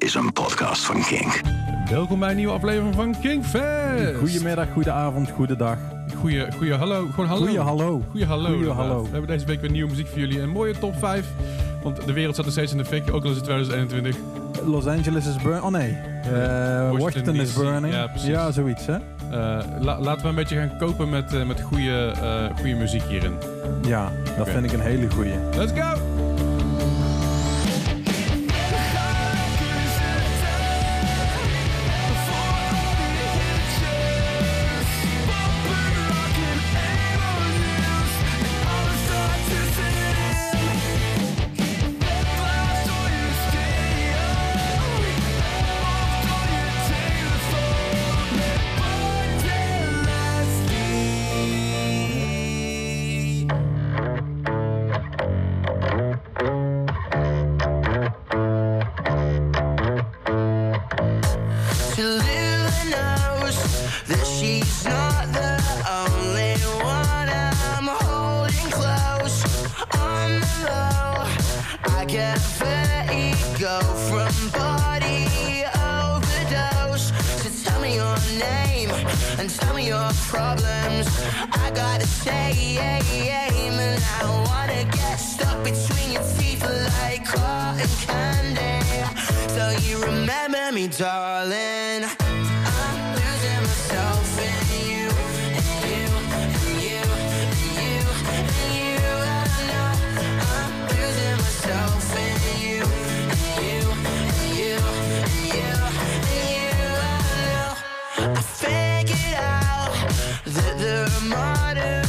is een podcast van Kink. Welkom bij een nieuwe aflevering van Kingfest. Goedemiddag, goedenavond, goedendag. Goeie, goeie hallo. Gewoon hallo. Goeie hallo. Goeie hallo. Goeie inderdaad. hallo. We hebben deze week weer nieuwe muziek voor jullie. Een mooie top 5. Want de wereld staat nog steeds in de fik. Ook al is het 2021. Los Angeles is burning. Oh nee. Eh, Washington, is burning. Ja, precies. Ja, zoiets hè? Eh, la- laten we een beetje gaan kopen met, eh, met goede, eh, goede muziek hierin. Ja, dat vind ik een hele goeie. Let's go! Modern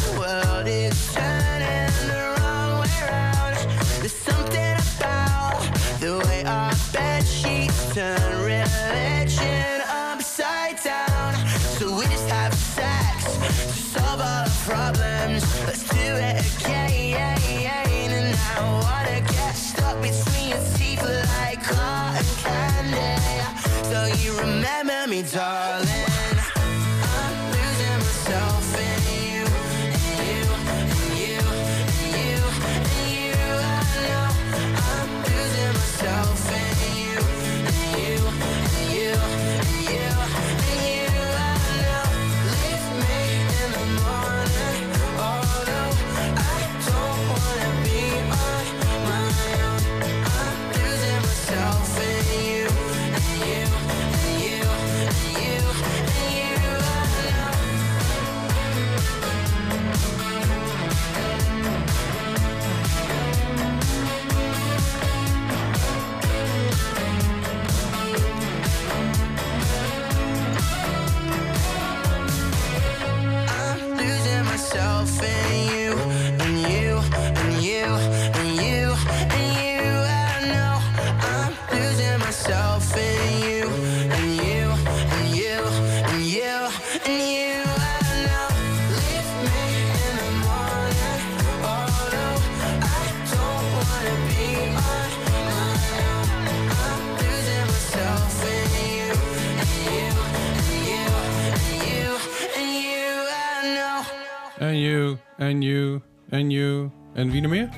en you, en you. En wie nog meer?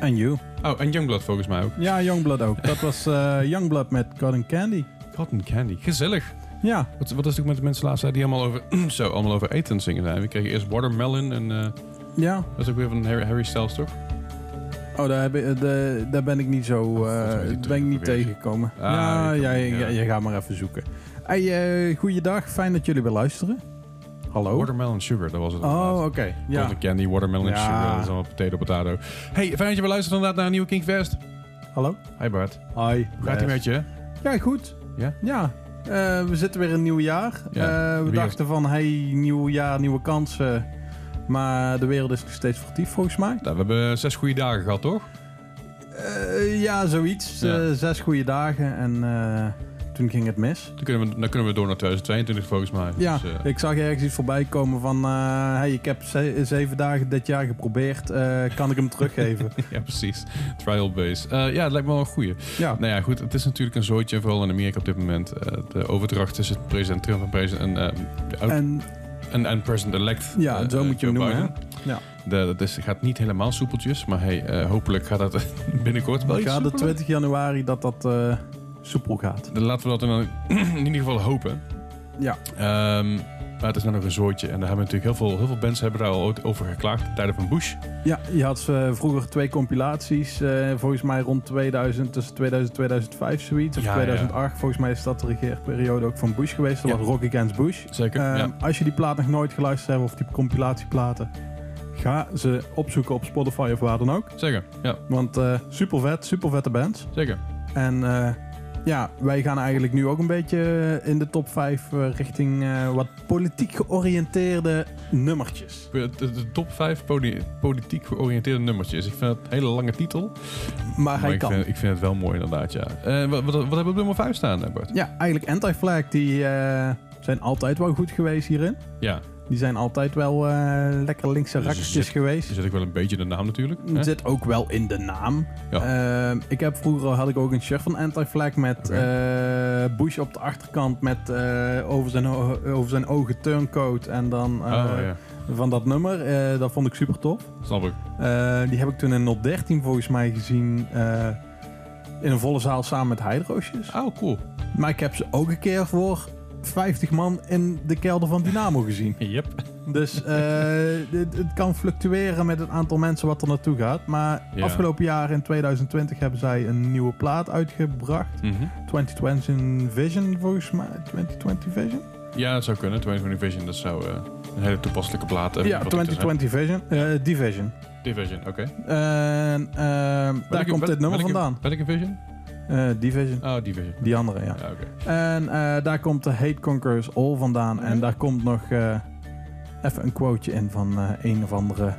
En you. Oh, en Youngblood volgens mij ook. Ja, Youngblood ook. Dat was eh, Youngblood met Cotton Candy. Cotton Candy. Gezellig. Ja, Wat, wat is het ook met de mensen laatst die allemaal over, zo, allemaal over eten zingen zijn? We kregen eerst Watermelon en eh, ja. dat is ook weer van Harry, Harry Styles, toch? Oh, daar, heb ik- de- daar ben ik niet zo... eh die ben ik niet tegengekomen. Ah, ja, je gaat maar even zoeken. Hey, eh goeiedag. Fijn dat jullie weer luisteren. Hallo? Watermelon Sugar, dat was het. Oh, oké. Ja. Cotton Candy, Watermelon Ja. Sugar, dat is allemaal potato potato. Hey, fijn dat je weer luistert inderdaad naar een nieuwe Kingfest. Hallo? Hi Bart. Hi. Hoe gaat het met je? Ja, goed. Ja? Ja. Eh, we zitten weer in een nieuw jaar. Ja, Eh, we dachten van, hey, nieuw jaar, nieuwe kansen. Maar de wereld is nog steeds fictief volgens mij. Nou, we hebben zes goede dagen gehad, toch? Eh, ja, zoiets. Ja. Zes goede dagen en toen ging het mis. Dan kunnen, we, dan kunnen we door naar 2022 volgens mij. Ja, Dus, eh, ik zag ergens iets voorbij komen van... eh, hey, ik heb ze- zeven dagen dit jaar geprobeerd. eh, kan ik hem teruggeven? ja, precies. Trial base. Ja, het lijkt me wel een goeie. ja. Nou ja, goed. Het is natuurlijk een zooitje, vooral in Amerika op dit moment. De overdracht tussen president Trump en president... En, En en, en president-elect. ja, zo moet je hem noemen. Hè? Ja. De, dat is, gaat niet helemaal soepeltjes, maar hey, hopelijk gaat dat binnenkort wel iets Ga de soepeler. 20 januari dat dat... soepel gaat. Dan laten we dat dan in ieder geval hopen. Ja. Ehm, maar het is nou nog een zootje. En daar hebben natuurlijk heel veel, heel veel bands hebben daar al ooit over geklaagd. Tijden van Bush. Ja, je had eh, vroeger twee compilaties. eh, volgens mij rond 2000, tussen 2000 en 2005 zoiets. Of Ja, 2008. Volgens mij is dat de regeerperiode ook van Bush geweest. Dat Ja. was Rock Against Bush. Zeker. Ehm, ja. Als je die plaat nog nooit geluisterd hebt, of die compilatieplaten, ga ze opzoeken op Spotify of waar dan ook. Zeker. Ja, Want eh super vet, super vette bands. zeker. En eh, ja, wij gaan eigenlijk nu ook een beetje in de top 5 richting eh, wat politiek georiënteerde nummertjes. De, de- de top 5 politiek georiënteerde nummertjes. Ik vind het een hele lange titel. Maar, Maar hij ik kan. vind, ik vind het wel mooi inderdaad, ja. Eh, wat, wat, wat hebben we op nummer 5 staan, eh, Bart? Ja, eigenlijk Anti-Flag, die eh, zijn altijd wel goed geweest hierin. Ja, Die zijn altijd wel eh, lekker linkse rakkertjes er geweest. er zit ook wel een beetje de naam natuurlijk. Het zit ook wel in de naam. Ja. Ehm, ik heb vroeger had ik ook een shirt van Anti-Flag met eh, Bush op de achterkant met eh, over, zijn, over zijn ogen turncoat en dan eh, oh ja, van dat nummer. Eh, dat vond ik super tof. snap ik. Eh, die heb ik toen in 013 volgens mij gezien eh, in een volle zaal samen met Hydroosjes. Oh, cool. Maar ik heb ze ook een keer voor 50 man in de kelder van Dynamo gezien. Yep. Dus eh, het, het kan fluctueren met het aantal mensen wat er naartoe gaat. Maar Ja. afgelopen jaar in 2020 hebben zij een nieuwe plaat uitgebracht. Mhm. 2020 Vision volgens mij. 2020 Vision? Ja, dat zou kunnen. 2020 Vision, dat zou eh, een hele toepasselijke plaat eh, ja, wat het is, hè? 2020 Vision. Division. Division, oké. En ehm, daar Welke- komt dit nummer welke- vandaan. Welke Vision? Eh Division. Oh, Division. Die andere, ja. Oké. En eh, daar komt de Hate Conquers All vandaan. En daar komt nog eh, even een quoteje in van eh, een of andere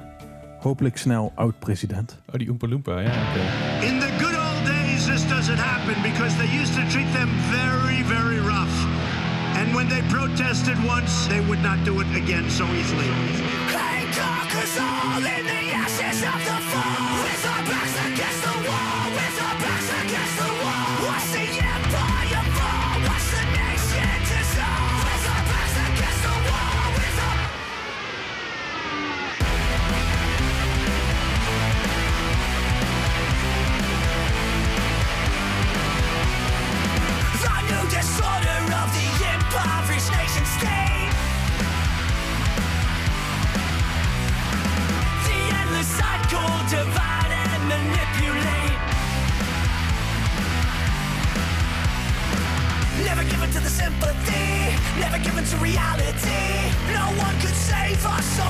hopelijk snel oud-president. Oh, die Oompa Loompa, ja, oké. In the good old days, this doesn't happen because they used to treat them very, very rough. And when they protested once, they would not do it again so easily. Hate conquers all in the ashes of the fall. With our backs against the wall, divide and manipulate. Never to the sympathy, never to reality. No one could save us, so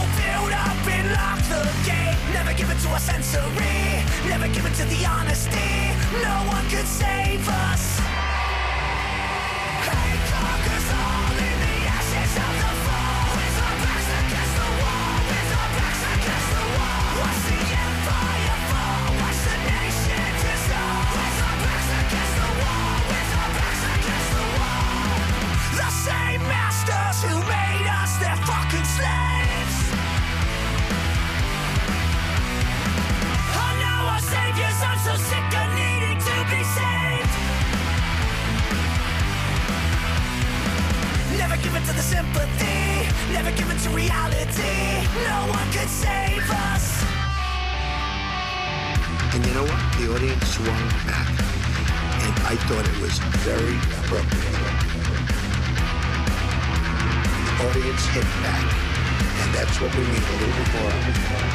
up and lock the gate. Never to a sensory, never given to the honesty. No one could save us. Who made us their fucking slaves. Are now our saviors. I'm so sick of needing to be saved. Never given to the sympathy, never given to reality. No one could save us. And you know what? The audience swung back. And I thought it was very appropriate. Audience hit back. And that's what we need a little more of.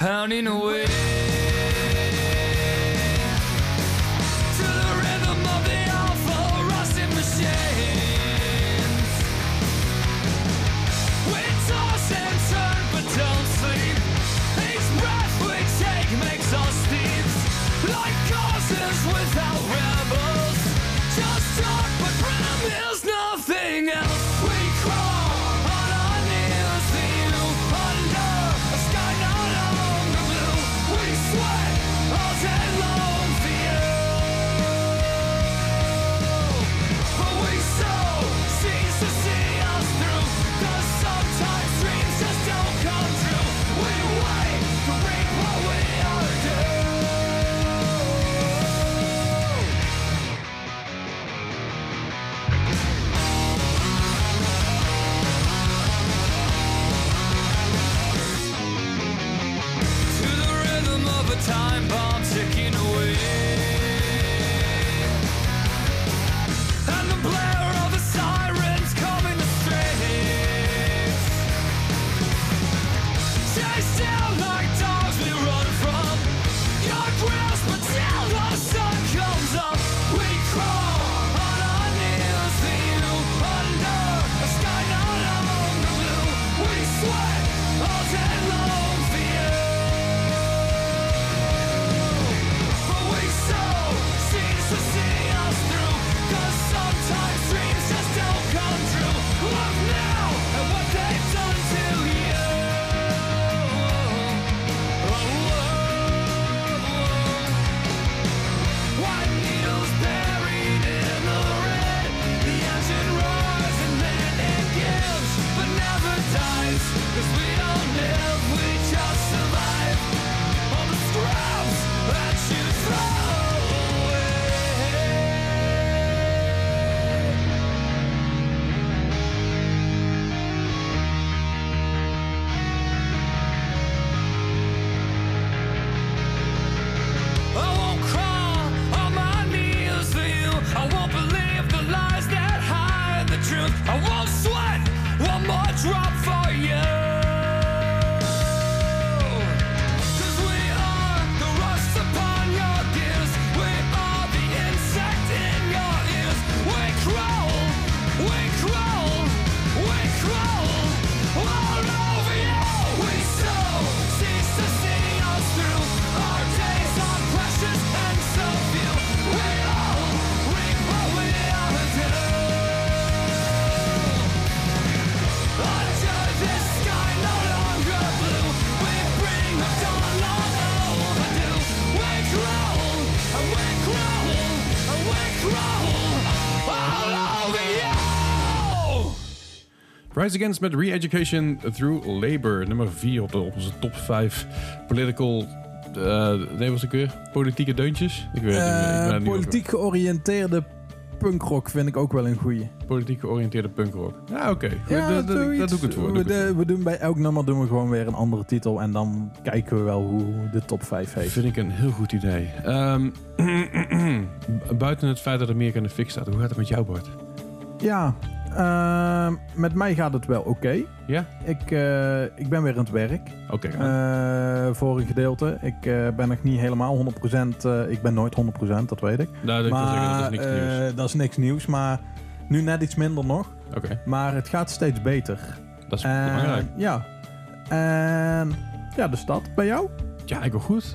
Pounding away. To the rhythm of the rusting machines. We toss and turn but don't sleep. Each breath we take makes us. Like without Rise Against met Re-Education Through Labor. Nummer 4 op, onze top 5 political... eh nee, was ik weer? Politieke deuntjes? Ik weet het niet meer. Eh, meer politiek georiënteerde punkrock vind ik ook wel een goeie. Politiek georiënteerde punkrock. Ja, oké. Ja, Daar zoiets. doe ik het voor. We, de- doen bij elk nummer doen we gewoon weer een andere titel. En dan kijken we wel hoe de top 5 voor. heeft. Vind ik een heel goed idee. Ehm, buiten het feit dat Amerika in de fik staat, hoe gaat het met jou, Bart? Ja, ehm, met mij gaat het wel oké. Ja? Ik, eh, ik ben weer aan het werk. Oké. eh, voor een gedeelte. Ik eh, ben nog niet helemaal 100%. eh, ik ben nooit 100%, dat weet ik. nou, dat, dat is niks nieuws. dat is niks nieuws. Maar nu net iets minder nog. Oké, Maar het gaat steeds beter. dat is En, belangrijk. Ja. En ja, de stad. Bij jou? Ja, ik ben goed.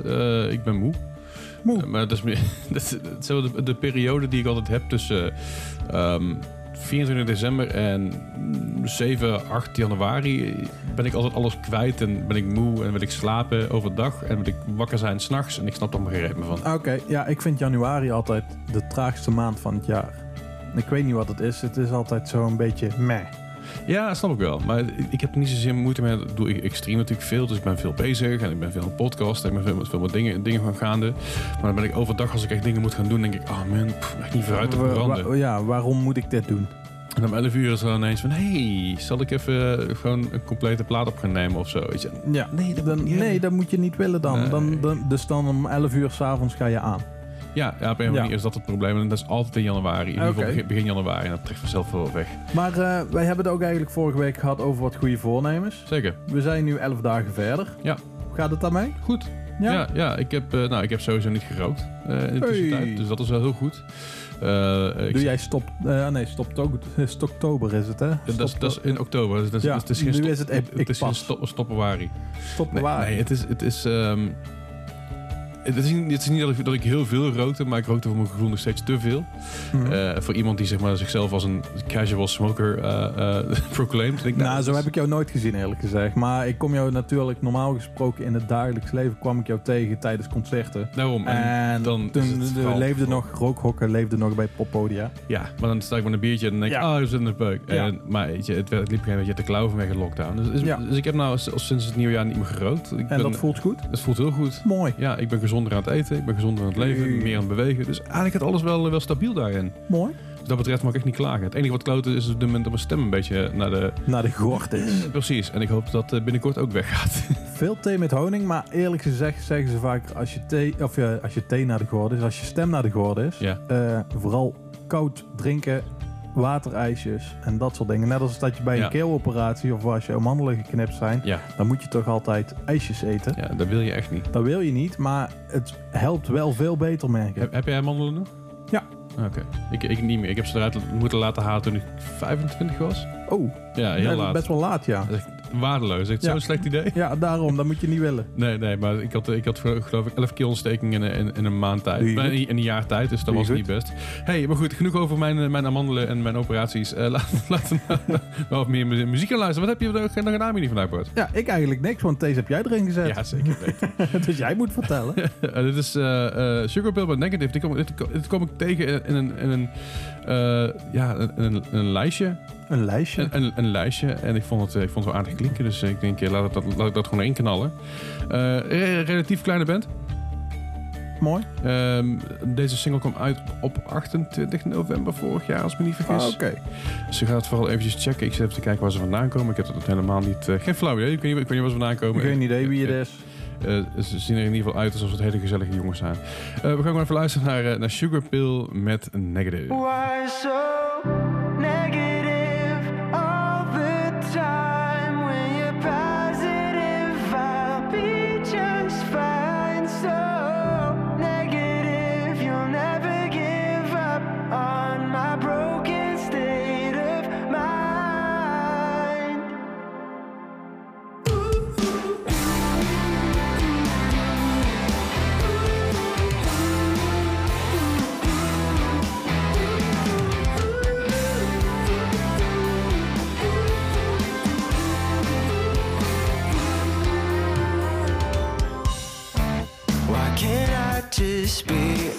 Ik ben moe. Moe. Maar dat is, meer, dat is, zo de, de periode die ik altijd heb tussen ehm, 24 december en mm, 7, 8 januari ben ik altijd alles kwijt en ben ik moe en wil ik slapen overdag en wil ik wakker zijn s'nachts en ik snap er maar geen van. Oké, ja, ik vind januari altijd de traagste maand van het jaar. Ik weet niet wat het is. Het is altijd zo'n beetje meh. Ja, snap ik wel. Maar ik- ik heb er niet zozeer moeite mee. Dat doe ik, ik stream natuurlijk veel, dus ik ben veel bezig en ik ben veel aan podcast en ik ben veel, met veel met dingen, dingen gaan gaande. Maar dan ben ik overdag, als ik echt dingen moet gaan doen, denk ik, oh man, pff, echt niet vooruit te wa- ja, waarom moet ik dit doen? En om 11 uur is er dan ineens van, hey, zal ik even eh, gewoon een complete plaat op gaan nemen of zo? Ja, Nee, dat dan, nee, dat moet je niet willen dan. Nee. dan, dan dus dan om 11 uur s'avonds ga je aan. Ja, ja, op een Ja. manier is dat het probleem. En dat is altijd in januari. In ieder geval begin, januari. En dat trekt vanzelf wel weg. Maar eh, wij hebben het ook eigenlijk vorige week gehad over wat goede voornemens. Zeker. We zijn nu 11 dagen verder. Ja. Hoe gaat het daarmee? Goed. Ja, ja, ik, heb, eh, nou, ik heb sowieso niet gerookt eh, in de Hey. tussentijd. Dus dat is wel heel goed. Ik Doe jij stop... eh, nee, stop stoktober is het, hè? Ja, dat, is, dat is in oktober. Dus dat is, Ja, het is geen nu is het ik- het is pas. stop, stoppenwari. Stop Nee, nee, het is, het is, ehm, het is niet, het is niet dat, ik, dat ik heel veel rookte, maar ik rookte voor mijn gevoel nog steeds te veel. Mhm. Eh, voor iemand die zeg maar, zichzelf als een casual smoker eh eh proclaimt. denk ik, nou, zo dat heb ik jou nooit gezien eerlijk gezegd. Maar ik kom jou natuurlijk normaal gesproken in het dagelijks leven kwam ik jou tegen tijdens concerten. Daarom. En, En dan toen leefde nog, rookhokken leefde nog bij poppodia. Ja, maar dan sta ik met een biertje en denk ik, Ja. ah, we zitten in de beuk. Ja. En, maar weet je, het, werd- het liep een beetje te klauwen vanwege de lockdown. Dus, dus, Ja. dus ik heb nou sinds het nieuwe jaar niet meer gerookt. Ik En ben- dat voelt goed? het voelt heel goed. Mooi. Ja, ik ben gezonder aan het eten, ik ben gezonder aan het leven, meer aan het bewegen. Dus eigenlijk gaat alles wel, wel stabiel daarin. Mooi. Dus dat betreft mag ik echt niet klagen. Het enige wat kloten is op dit moment dat mijn stem een beetje naar de... Naar de gort is. Precies, en ik hoop dat eh, binnenkort ook weggaat. Veel thee met honing, maar eerlijk gezegd zeggen ze vaak als je thee, of ja, als je thee naar de gort is, als je stem naar de gort is, ja. eh, vooral koud drinken, waterijsjes en dat soort dingen. Net als dat je bij Ja. een keeloperatie of als je amandelen geknipt zijn, Ja, dan moet je toch altijd ijsjes eten. ja, dat wil je echt niet. Dat wil je niet, maar het helpt wel veel beter, merk. Heb, heb jij mandelen nog? Ja. Oké, ik, ik niet meer. Ik heb ze eruit moeten laten halen toen ik 25 was. Oh, Ja, heel laat. best wel laat, ja. Waardeloos. Echt Ja. zo'n slecht idee. Ja, daarom, dat moet je niet willen. Nee, nee, maar ik had, ik had geloof ik 11 keer ontsteking in, een- in, in een maand tijd. In, in een jaar tijd, dus dat was niet best. hey, maar goed, genoeg over mijn, eh, mijn amandelen en mijn operaties. Eh laten laten we nou wat meer mu- muziek gaan luisteren. Wat heb je nog gedaan, Mini, vandaag, Bart? Ja, ik eigenlijk niks, want deze heb jij erin gezet. Ja, zeker weten. dus jij moet vertellen. Eh, dit is eh eh Sugar Pill by Negative. Dit kom, dit, dit kom ik tegen in, een, in een, eh, ja, een, een, een lijstje. Een lijstje. Een, een, een lijstje. En ik vond, het, eh, ik vond het wel aardig klinken. Dus ik denk, eh, laat, ik dat, laat ik dat gewoon erin knallen. Eh, re- relatief kleine band. Mooi. Ehm, deze single kwam uit op 28 november vorig jaar, als ik me niet vergis. Ah, Oké. Dus je gaat het vooral eventjes checken. Ik zit even te kijken waar ze vandaan komen. Ik heb het helemaal niet... eh, geen flauw idee. Ik weet niet, ik weet niet waar ze vandaan komen. Geen idee wie het Eh, is. Eh, ze zien er in ieder geval uit alsof het hele gezellige jongens zijn. Eh, we gaan gewoon even luisteren naar, eh, naar Sugar Pill met Negative.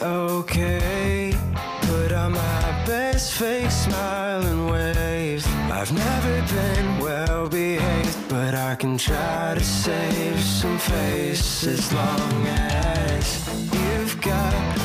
Okay? Put on my best fake smile and wave. I've never been well behaved, but I can try to save some face as long as you've got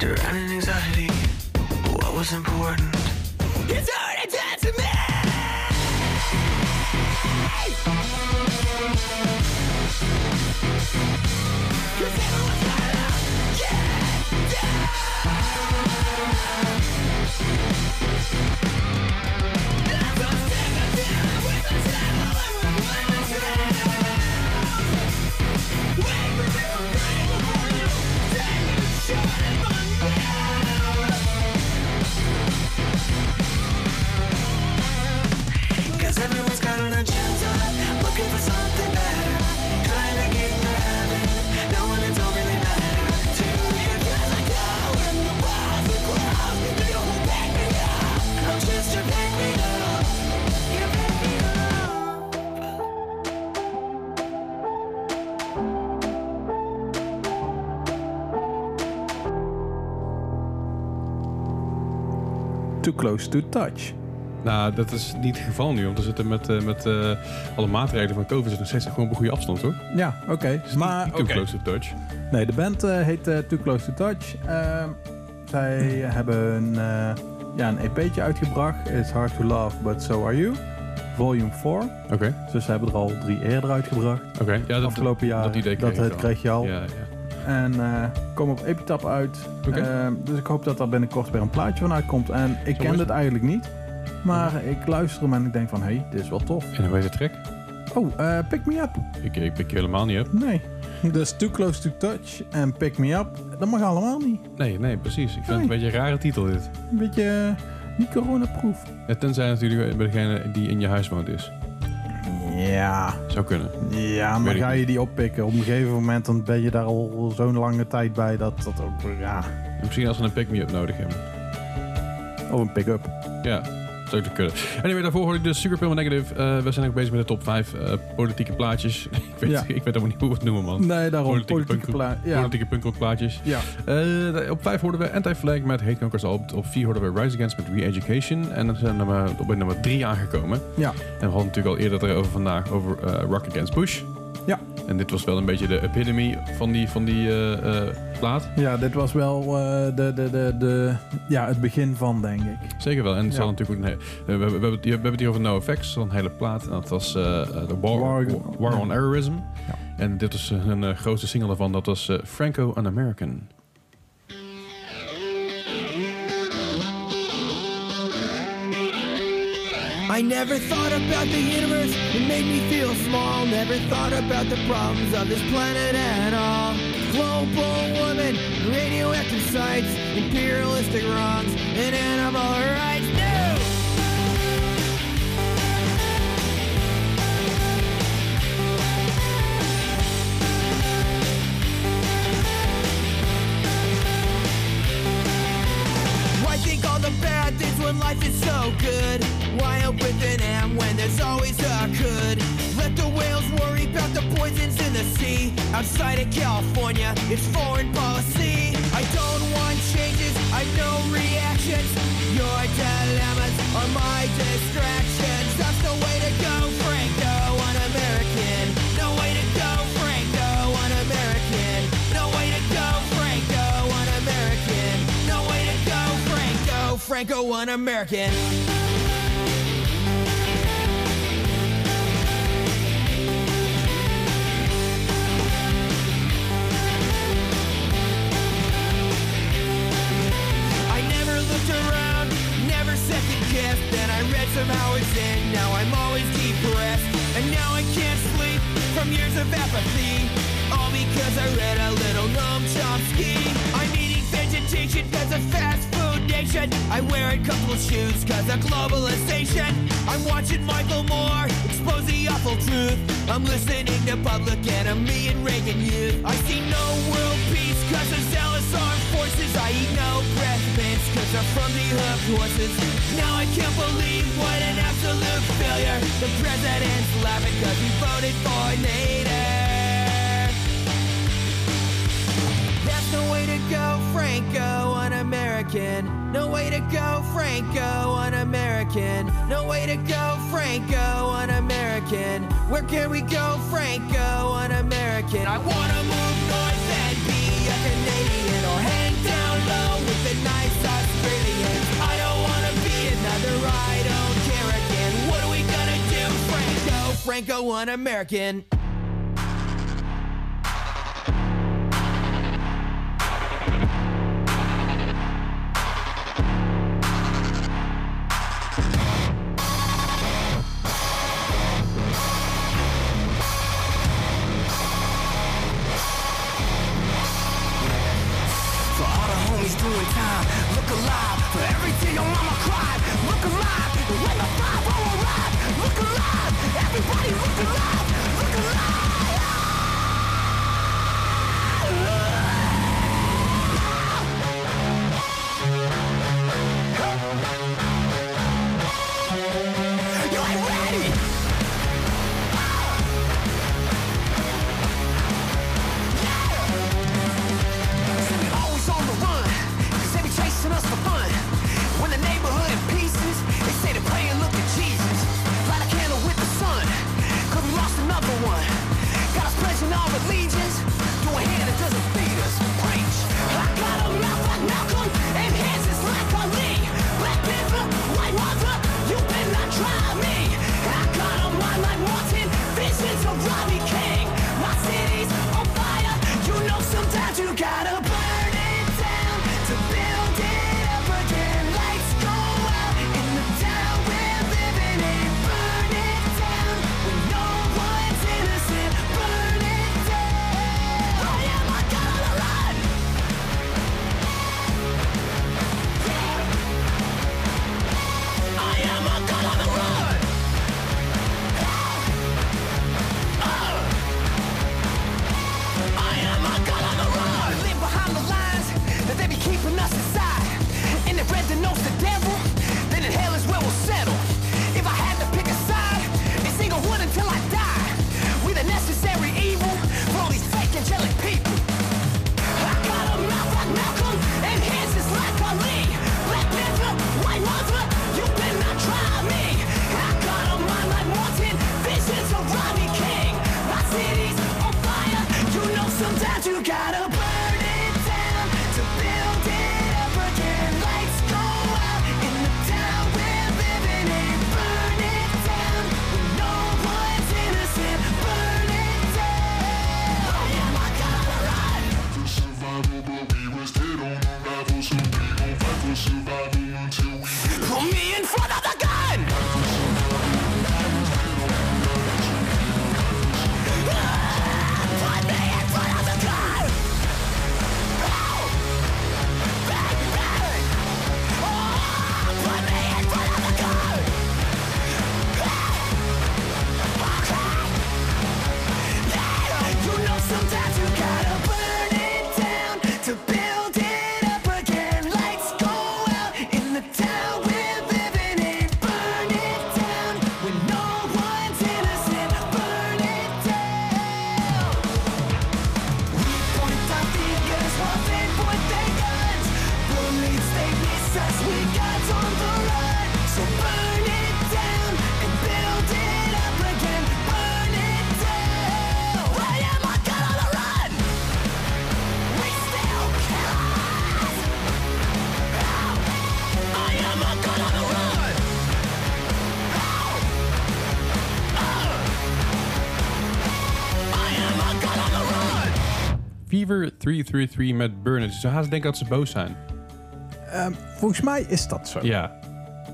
drowning anxiety. What was important? It's already done to me. Close to touch. Nou, dat is niet het geval nu, want we zitten met, eh, met eh, alle maatregelen van COVID zitten nog steeds gewoon op een goede afstand, hoor. Ja, oké. Maar Niet too close to touch. Nee, de band eh, heet Too Close to Touch. Ehm, zij hebben een, ja, een EP'tje uitgebracht. It's Hard to Love, But So Are You. Volume 4. Oké, Dus ze hebben er al drie eerder uitgebracht. oké. Ja, dat, Afgelopen jaar. dat idee kreeg je al. Ja, ja. En eh komen op Epitap uit. Ehm, dus ik hoop dat daar binnenkort weer een plaatje van uitkomt. En ik kende het eigenlijk niet. Maar ik luister hem en ik denk van, hé, hey, dit is wel tof. En hoe heet de track? Oh, eh, Pick Me Up. Ik, ik pik je helemaal niet op. Nee. Dus Too Close to Touch en Pick Me Up. Dat mag allemaal niet. Nee, nee, precies. Ik vind het een beetje een rare titel dit. Een beetje eh, niet coronaproof. Ja, tenzij natuurlijk bij degene die in je huis woont is. Ja. Zou kunnen. Ja, maar ga je die oppikken? Op een gegeven moment dan ben je daar al zo'n lange tijd bij dat dat ook, ja... En misschien als we een pick-me-up nodig hebben. Oh, een pick-up. Ja, zou ik kunnen. Anyway, daarvoor hoorde ik dus Super Pale Negative. Eh, we zijn ook bezig met de top 5 eh, politieke plaatjes. ik, weet, Ja. ik weet helemaal niet hoe we het noemen, man. Nee, daarom. Politieke Politieke, pla- Ja. Politieke punkrock plaatjes. ja. Eh, op 5 hoorden we Anti-Flag met Hate Conquers Alt. Op 4 hoorden we Rise Against met Re-Education. En dan zijn we op nummer 3 aangekomen. Ja. En we hadden natuurlijk al eerder erover vandaag over Rock Against Bush. Ja. En dit was wel een beetje de epitome van die, van die eh, eh, plaat. Ja, dit was wel eh, de, de, de, de, ja, het begin van, denk ik. Zeker wel. En het Ja. zal natuurlijk een we, hebben- we, hebben het hier- we hebben het hier over NoFX, een hele plaat. En dat was de War, War- War, on. Errorism. Ja. En dit was hun eh, grootste single daarvan. Dat was Franco an American. I never thought about the universe, it made me feel small. Never thought about the problems of this planet at all. Global warming, radioactive sites, imperialistic wrongs, and animal rights. The bad things when life is so good? Why up with an M when there's always a could? Let the whales worry about the poisons in the sea. Outside of California, it's foreign policy. I don't want changes, I know reactions. Your dilemmas are my distractions. Then I read some Howard Zinn, now I'm always depressed. And now I can't sleep from years of apathy. All because I read a little Noam Chomsky. I'm eating vegetation cause of fast food nation. I wear couple shoes cause of globalization. I'm watching Michael Moore expose the awful truth. I'm listening to Public Enemy and Reagan Youth. I see no world peace cause of zealous armed forces. I eat no breath mints cause I'm from the hooked horses. Now I can't believe what an absolute failure. The president's laughing cause he voted for Nader. Go, Franco, un-American. No way to go, Franco, un-American. No way to go, Franco, un-American. Where can we go, Franco, un-American? I wanna move north and be a Canadian or hang down low with the nice Australians. I don't wanna be another I don't care again. What are we gonna do, Franco, Franco, un-American? Fever 333 met Burn It. Ze haast denken dat ze boos zijn. Ehm, volgens mij is dat zo. Ja.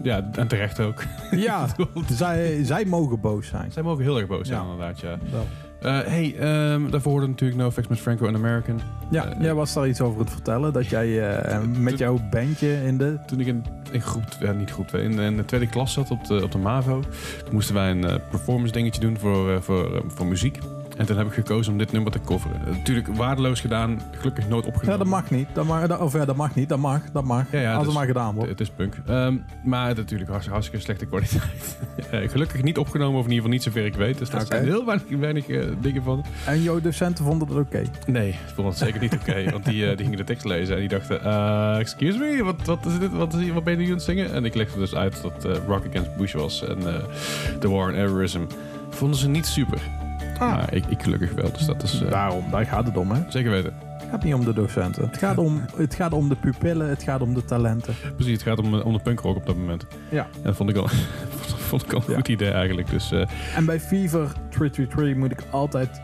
Ja, en terecht ook. Ja, zij, zij mogen boos zijn. Zij mogen heel erg boos zijn, Ja. inderdaad, ja. Wel. Eh, hey, ehm, daarvoor hoorde natuurlijk No Effects met Franco and American. Ja, Eh, jij was daar iets over het vertellen. Dat jij eh, met jouw bandje in de... Toen ik in, in groep, ja, niet groep 2, in, in de tweede klas zat op de, op de MAVO, toen moesten wij een performance dingetje doen voor, voor, voor muziek. En toen heb ik gekozen om dit nummer te coveren. Natuurlijk waardeloos gedaan, gelukkig nooit opgenomen. Ja, dat mag niet. Dat mag, dat- of ja, dat mag niet. Dat mag. Dat mag. Ja, ja, Als dat het is- maar gedaan Het, wordt. het is punk. Ehm, maar natuurlijk hartstikke, hartstikke slechte kwaliteit. Eh, gelukkig niet opgenomen, of in ieder geval niet zover ik weet. Dus daar Oké. zijn heel weinig, weinig eh, dingen van. En jouw docenten vonden het oké. Nee, ik vond het zeker niet oké. want die, eh, die gingen de tekst lezen en die dachten... excuse me, wat, wat, is dit, wat, is wat ben je nu aan het zingen? En ik legde dus uit dat Rock Against Bush was en The War on Terrorism. Vonden ze niet super. Maar ik, ik gelukkig wel, dus dat is eh, Daarom, daar gaat het om, hè. zeker weten. Het gaat niet om de docenten. Het gaat om, het gaat om de pupillen, het gaat om de talenten. Precies, het gaat om, om de punkrock op dat moment. Ja. En dat vond ik al, vond ik al een Ja. goed idee eigenlijk. Dus eh, En bij Fever 333 moet ik altijd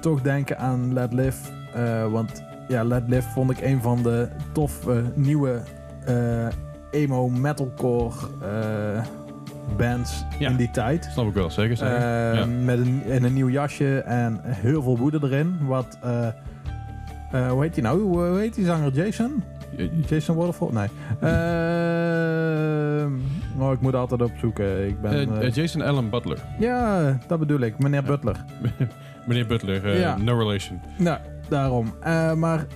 toch denken aan Let Live. eh, want ja, Let Live vond ik een van de toffe nieuwe eh, emo metalcore eh, bands Ja. in die tijd. snap ik wel, zeker. zeker. Ja. Met een, in een nieuw jasje en heel veel woede erin. Wat, eh, eh, hoe heet die nou? Hoe heet die zanger? Jason? Jason Waterfall? Nee. Ehm, oh, ik moet altijd opzoeken. Ik ben, Eh, Jason Allen Butler. ja, dat bedoel ik. Meneer Butler. Meneer Butler, Ja. no relation. Nou, daarom. Maar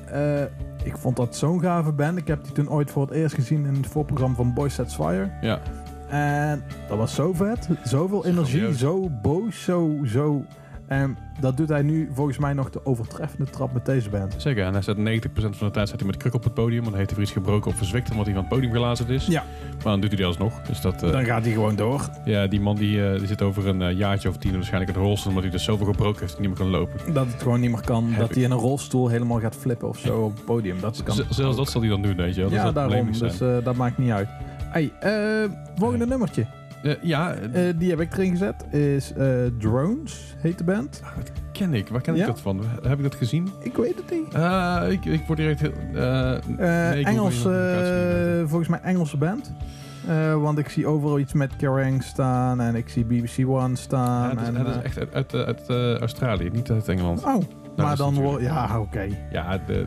ik vond dat zo'n gave band. Ik heb die toen ooit voor het eerst gezien in het voorprogramma van Boys Sets Fire. Ja. En dat was zo vet. Zoveel energie, zo boos, zo... zo en dat doet hij nu volgens mij nog de overtreffende trap met deze band. Zeker, en hij staat 90% van de tijd staat hij met kruk op het podium. Want hij heeft er iets gebroken of verzwikt omdat hij van het podium gelazerd is. Ja. Maar dan doet hij dat alsnog. Dus dat, eh, Dan gaat hij gewoon door. ja, die man die, eh, die zit over een eh, jaartje of tien waarschijnlijk in de rolstoel. Omdat hij dus zoveel gebroken heeft dat hij niet meer kan lopen. Dat het gewoon niet meer kan. Heb dat ik. hij in een rolstoel helemaal gaat flippen of zo op het podium. Dat kan Z- zelfs dat zal hij dan doen, weet je wel. Ja, dat daarom. probleem is Dus eh, dat maakt niet uit. Hey, eh, volgende nummertje. Eh, ja, eh, die heb ik erin gezet. Is Drones, heet de band. ken ik. Waar ken ja? ik dat van? Heb ik dat gezien? Ik weet het niet. Ik, ik word direct heel... nee, Engels, volgens mij Engelse band. Want ik zie overal iets met Kerrang staan en ik zie BBC One Ja, staan. het, is, en, is echt uit, uit, uit, Australië, niet uit Engeland. oh, maar is dan wordt... Ja, oké. Ja, de,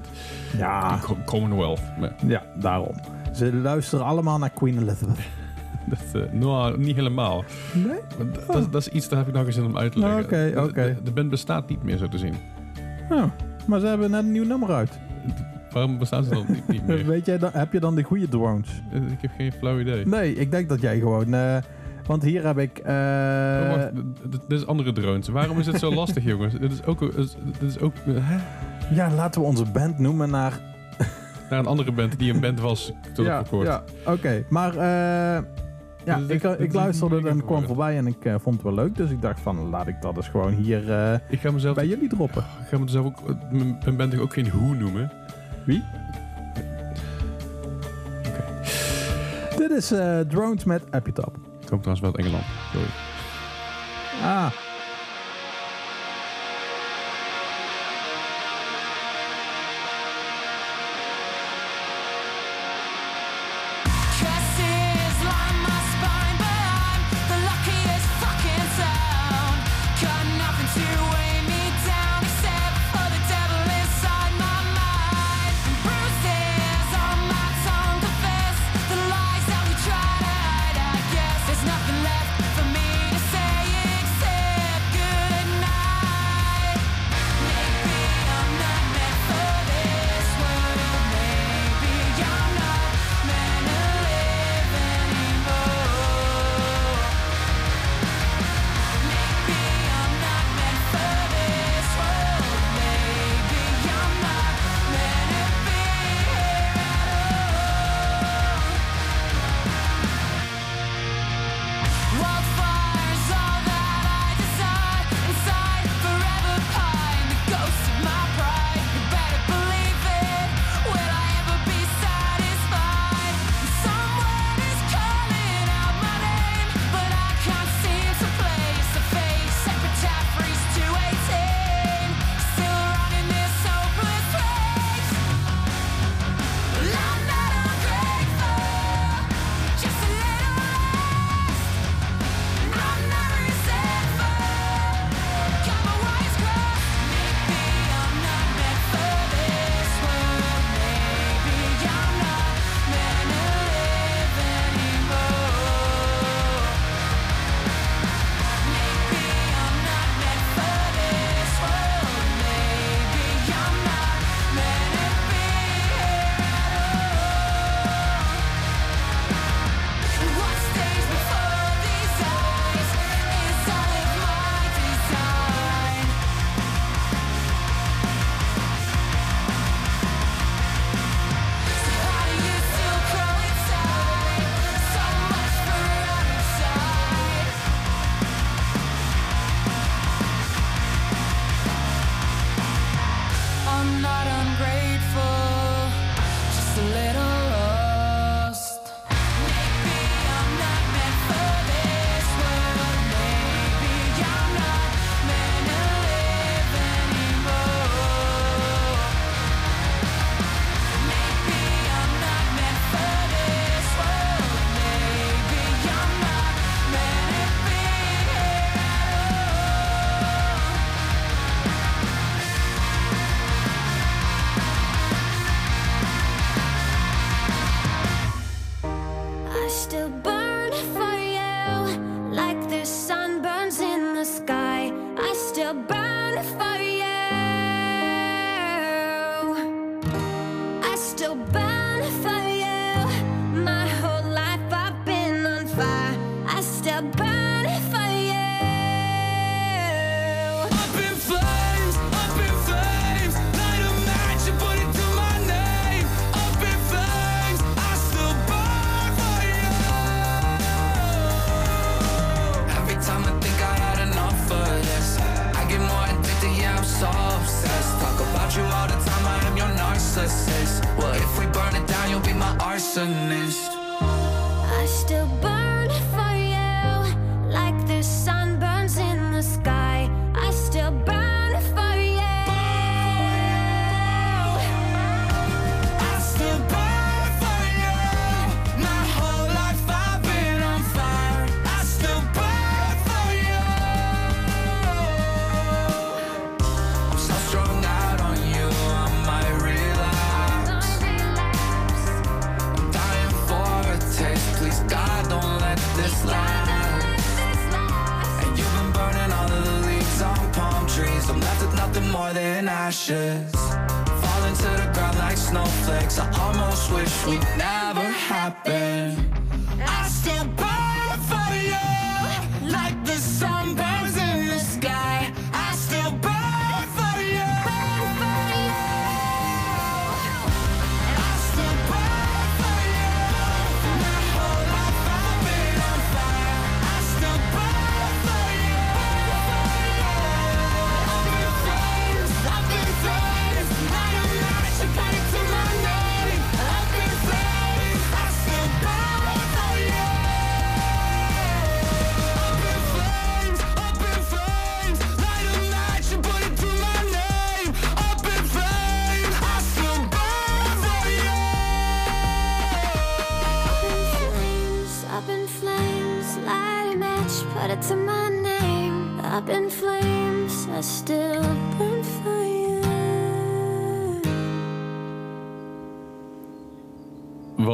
Ja, Commonwealth. Maar ja, daarom. Ze luisteren allemaal naar Queen Elizabeth. dat, eh, nou, niet helemaal. Nee? Dat, dat is iets, daar heb ik nog eens in om uit te leggen. Oké, De- oké. De, de band bestaat niet meer, zo te zien. Oh, maar ze hebben net een nieuw nummer uit. Waarom bestaan ze dan niet, niet meer? Weet jij dan, heb je dan de goede drones? Eh, Ik heb geen flauw idee. Nee, ik denk dat jij gewoon... eh, want hier heb ik... Oh, wacht, d- dit is andere drones. Waarom is het zo lastig, jongens? Dit is ook... is- Dit is ook hè? ja, laten we onze band noemen naar... Naar een andere band die een band was tot ja, op kort. ja oké. Maar eh, ja, is ik, ik is luisterde en kwam voorbij en ik eh, vond het wel leuk. Dus ik dacht van, laat ik dat eens gewoon hier eh, Ik ga mezelf, bij jullie droppen. ik ga mezelf ook... Mijn mijn band ook geen Who noemen. Wie? Dit is eh, Drones met Epitap. Ik kom trouwens wel uit Engeland. Sorry. Ah.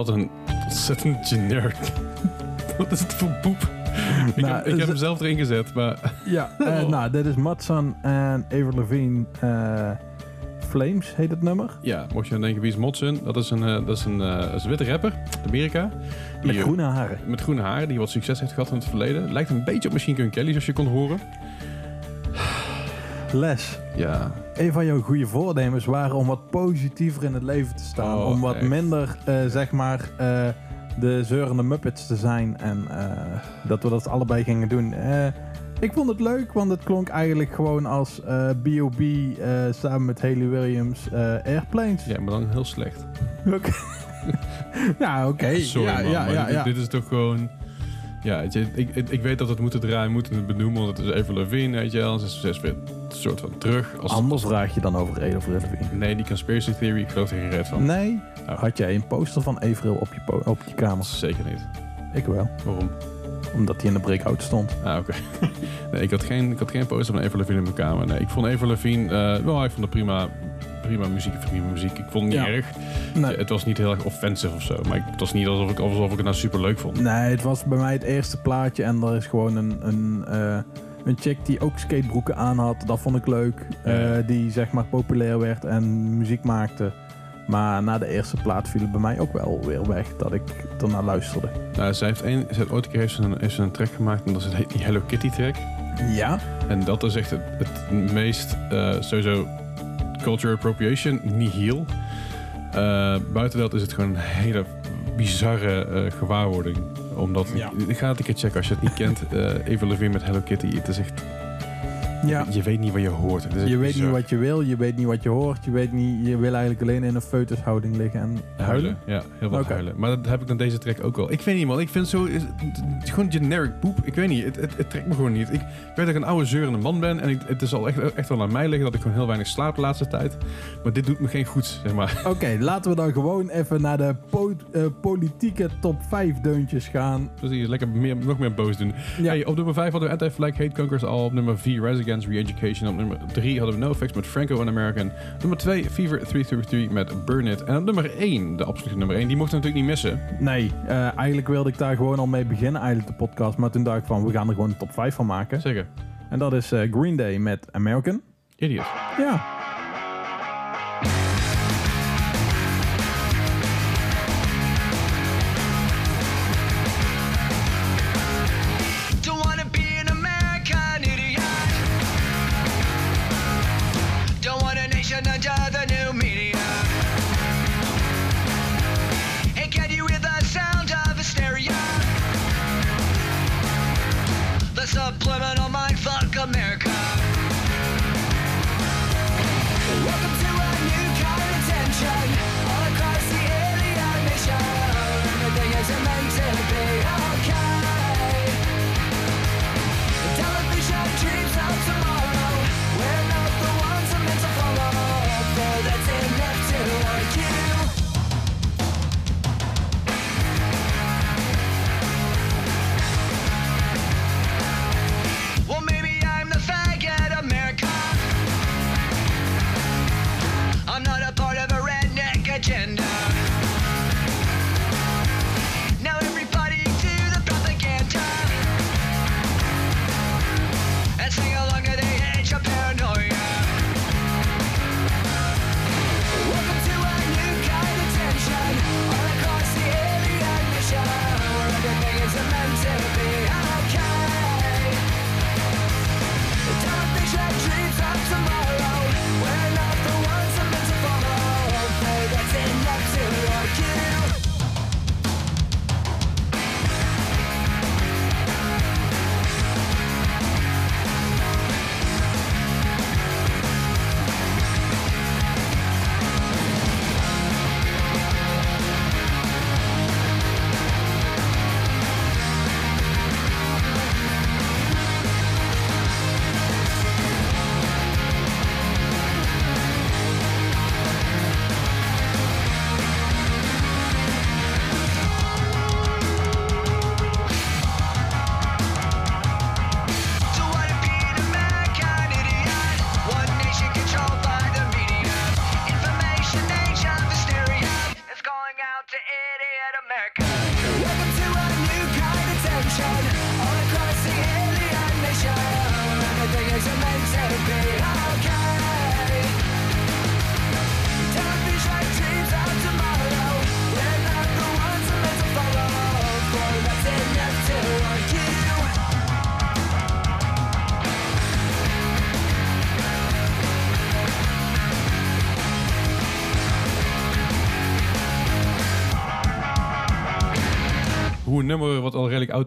Wat een ontzettend generic. Wat is het voor poep? Ik, Nou, heb, ik is heb hem zelf erin gezet, maar... Ja, eh, nou, dit is Matson en Avril Lavigne. eh, Flames heet het nummer. Ja, mocht je dan denken, wie is Motsun? Dat is een, eh, dat is een, is een witte rapper uit Amerika. Die, Met eh, groene haren. Met groene haren, die wat succes heeft gehad in het verleden. Lijkt een beetje op Machine Gun Kelly, zoals je kon horen. Les. Ja, Een van jouw goede voornemens waren om wat positiever in het leven te staan. Oh, om wat echt. minder, eh, zeg maar, eh, de zeurende Muppets te zijn. En eh, dat we dat allebei gingen doen. Ik vond het leuk, want het klonk eigenlijk gewoon als B.O.B. samen met Haley Williams Airplanes. ja, maar dan heel slecht. Oké. ja, oké. Sorry ja, man, ja, ja, dit, ja. dit is toch gewoon... Ja, weet je, ik, ik, ik weet dat we het moeten draaien, moeten het benoemen, want het is even Levine, weet je wel. Ze is, ze is weer een soort van terug. Als, Anders vraag je dan over Avril Lavigne. Nee, die conspiracy theory, ik geloof er geen red van. Nee. Oh. Had jij een poster van Avril op je, po- op je kamer? Zeker niet. Ik wel. Waarom? Omdat hij in de breakout stond. Ah, oké. nee, ik had, geen, ik had geen poster van Avril Lavigne in mijn kamer. Nee, ik vond Avril Lavigne... eh wel, ik vond het prima, prima muziek, prima muziek. Ik vond het niet Ja. erg. Nee. Het was niet heel erg offensive of zo. Maar ik- het was niet alsof ik, alsof ik het nou super leuk vond. Nee, het was bij mij het eerste plaatje en er is gewoon een, een, eh, een chick die ook skatebroeken aan had. Dat vond ik leuk. Eh, die zeg maar populair werd en muziek maakte. Maar na de eerste plaat viel het bij mij ook wel weer weg dat ik ernaar luisterde. Nou, zij heeft, een, zij heeft ooit een keer heeft ze een, heeft ze een track gemaakt. En dat is die Hello Kitty track. Ja? En dat is echt het, het meest, eh, sowieso, culture appropriation, nihil. Eh buiten dat is het gewoon een hele bizarre gewaarwording. Omdat, Ja. ik ga het een keer checken als je het niet kent. eh Even Levine met Hello Kitty. Het is echt, Ja. je weet niet wat je hoort. Je weet bizar. niet wat je wil, je weet niet wat je hoort. Je, weet niet, je wil eigenlijk alleen in een foetushouding liggen en huilen. Huilen, ja, heel veel huilen. Maar dat heb ik dan deze track ook wel. Ik weet niet, man. Ik vind het zo... is- het is gewoon generic poep. Ik weet niet. Het, het, het trekt me gewoon niet. Ik, ik weet dat ik een oude zeurende man ben. En ik, het is al echt, echt wel aan mij liggen dat ik gewoon heel weinig slaap de laatste tijd. Maar dit doet me geen goed, zeg maar. Oké, laten we dan gewoon even naar de po- eh, politieke top 5 deuntjes gaan. Precies, lekker meer, nog meer boos doen. Ja. Hey, op nummer 5 hadden we Anti-Flag Hate Conquers al. Op nummer 4 Rise Against Re-Education. Op nummer 3 hadden we No Effects met Franco and American. Nummer 2 Fever 333 met Burn It. En op nummer 1, de absolute nummer 1, die mochten we natuurlijk niet missen. Nee, eh, eigenlijk wilde ik daar gewoon al mee beginnen, eigenlijk de podcast. Maar toen dacht ik van, we gaan er gewoon een top 5 van maken. Zeker. En dat is eh, Green Day met American. Idiot. Ja. station under the new media. Hey, can you hear the sound of hysteria? The subliminal mindfuck America.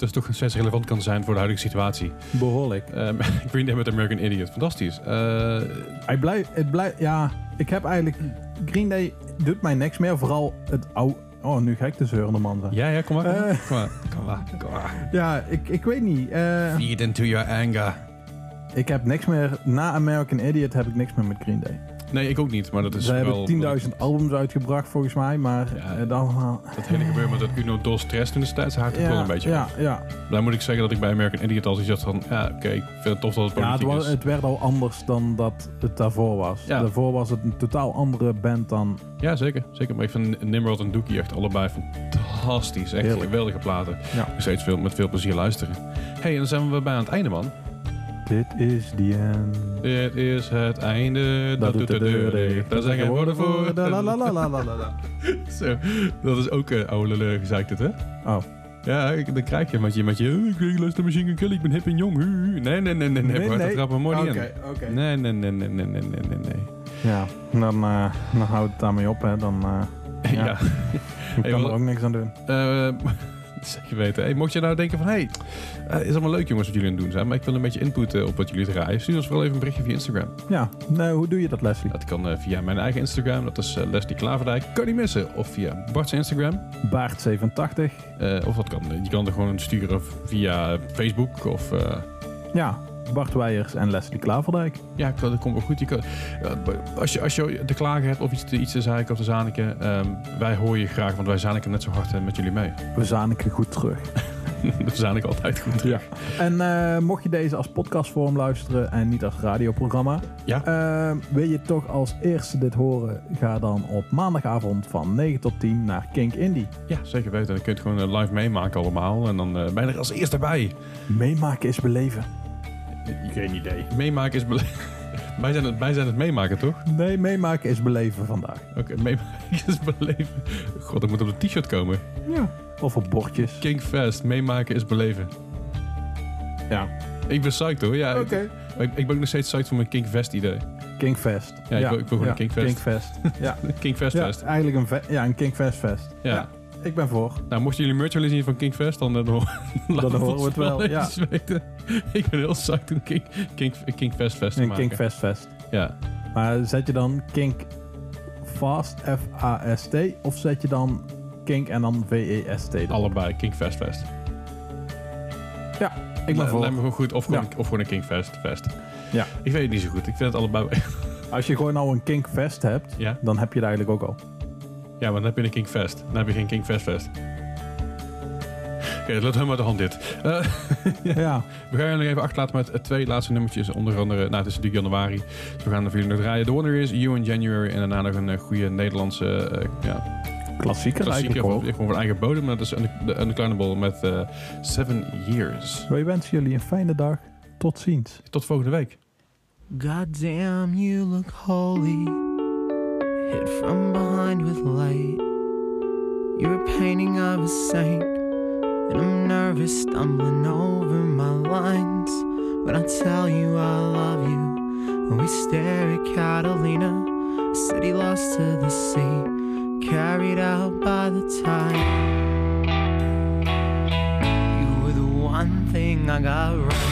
Is toch steeds relevant kan zijn voor de huidige situatie. Behoorlijk. Ehm Green Day met American Idiot. Fantastisch. Eh, Hij blijft, het blijft, ja, ik heb eigenlijk, Green Day doet mij niks meer, vooral het oude, oh, nu ga ik de zeurende man zijn. ja, ja, kom maar. Kom maar. Eh. kom maar. Kom maar. Kom maar. Ja, ik, ik weet niet. eh, Feed into your anger. ik heb niks meer, na American Idiot heb ik niks meer met Green Day. Nee, ik ook niet, maar dat is Ze wel... hebben 10.000 albums uitgebracht volgens mij, maar Ja. eh, dan... Dat hele gebeuren met dat Uno Dos Stress toen destijds haakt ik wel een beetje ja, af. ja. Daar moet ik zeggen dat ik bij American Idiot al zoiets had van... Ja, oké, ik vind het tof dat het ja het, politiek is. het werd al anders dan dat het daarvoor was. Ja. Daarvoor was het een totaal andere band dan... Ja, zeker. zeker. Maar ik vind Nimrod en Dookie echt allebei fantastisch. Echt Heerlijk. geweldige platen. Ja. Nog steeds veel, met veel plezier luisteren. hey, en dan zijn we bij aan het einde, man. Dit is the end. Dit is het einde. Dat, doet de, deur dicht. Daar zijn geen woorden voor. Oh, Zo, dat is ook een oude zei ik het hè? Oh. Ja, dan krijg je met je, met je eh, ik luister Machine kill, ik ben hip en jong. Nee, nee, nee, nee, nee, nee. Nee, nee, nee, nee, nee, nee, nee, nee. Ja, dan, eh, dan houdt het daarmee op, hè. Dan, ja. Ik kan er ook niks aan doen. Zeker weten. Hey, mocht je nou denken van, hey, eh, is allemaal leuk jongens wat jullie aan het doen zijn, maar ik wil een beetje input eh, op wat jullie draaien. Stuur ons vooral even een berichtje via Instagram. Ja, nou, hoe doe je dat, Leslie? Dat kan eh, via mijn eigen Instagram, dat is Leslie Klaverdijk. Kan niet missen. Of via Bart's Instagram. Baart87. Eh, of dat kan, je kan er gewoon sturen via Facebook of... Ja, Bart Weijers en Leslie Klaverdijk. Ja, dat komt wel goed. Je kan, ja, als, je, als je te klagen hebt of iets te, iets te zeiken of te zaniken, ehm, wij horen je graag, want wij zaniken net zo hard eh, met jullie mee. We zaniken goed terug. Dat zaniken altijd goed terug. En eh, mocht je deze als podcastvorm luisteren en niet als radioprogramma, Ja. eh, wil je toch als eerste dit horen, ga dan op maandagavond van 9 tot 10 naar Kink Indie. Ja, zeker weten. Dan kun je het gewoon eh, live meemaken allemaal. En dan eh ben je er als eerste bij. Meemaken is beleven. Geen idee. Meemaken is beleven. wij, zijn het, wij zijn het meemaken, toch? Nee, meemaken is beleven vandaag. Oké, meemaken is beleven. God, dat moet op de t-shirt komen. Ja. Of op bordjes. Kinkfest, meemaken is beleven. Ja. Ik ben psyched hoor. Ja, Oké. ik, ik, ik ben ook nog steeds psyched voor mijn Kinkfest idee. Kinkfest. Ja, ik wil- ik wil gewoon een Kinkfest. Kinkfest. ja. Kinkfest ja, fest. eigenlijk een, ve- ja, een Kinkfest fest. Ja. Ik ben voor. Nou, mochten jullie merch willen zien van Kingfest, dan, eh, dan, laten horen we het wel, ja. weten. Ik ben heel psyched om King, King, Kingfest Fest Een. Kink Fest. Ja. Maar zet je dan Kink Fast, F-A-S-T, of zet je dan Kink en dan V-E-S-T? Allebei, Kingfest Fest. Ja, ik ben Lijkt me voor. gewoon goed. Of gewoon, Ja. of gewoon een Kingfest Fest. Ja. Ik weet het niet zo goed. Ik vind het allebei... Als je gewoon nou een Kink Fest hebt, ja? dan heb je het eigenlijk ook al. Ja, maar dan heb je een Kingfest. Dan heb je geen Kingfest Fest. Oké, dat loopt helemaal de hand dit. Eh, Ja. we gaan jullie even achterlaten met twee laatste nummertjes. Onder andere, nou het is natuurlijk januari. Dus we gaan voor jullie nog draaien. The Wonder is You in January. En daarna nog een eh, goede Nederlandse eh, ja, Klassieker, klassieker eigenlijk van, gewoon van eigen bodem. maar Dat is de Unclimbable met Seven Years. Wij wensen jullie een fijne dag. Tot ziens. Tot volgende week. God damn, you look holy. Hid from behind with light. You're a painting of a saint. And I'm nervous, stumbling over my lines. When I tell you I love you. And we stare at Catalina, a city lost to the sea. Carried out by the tide. You were the one thing I got right.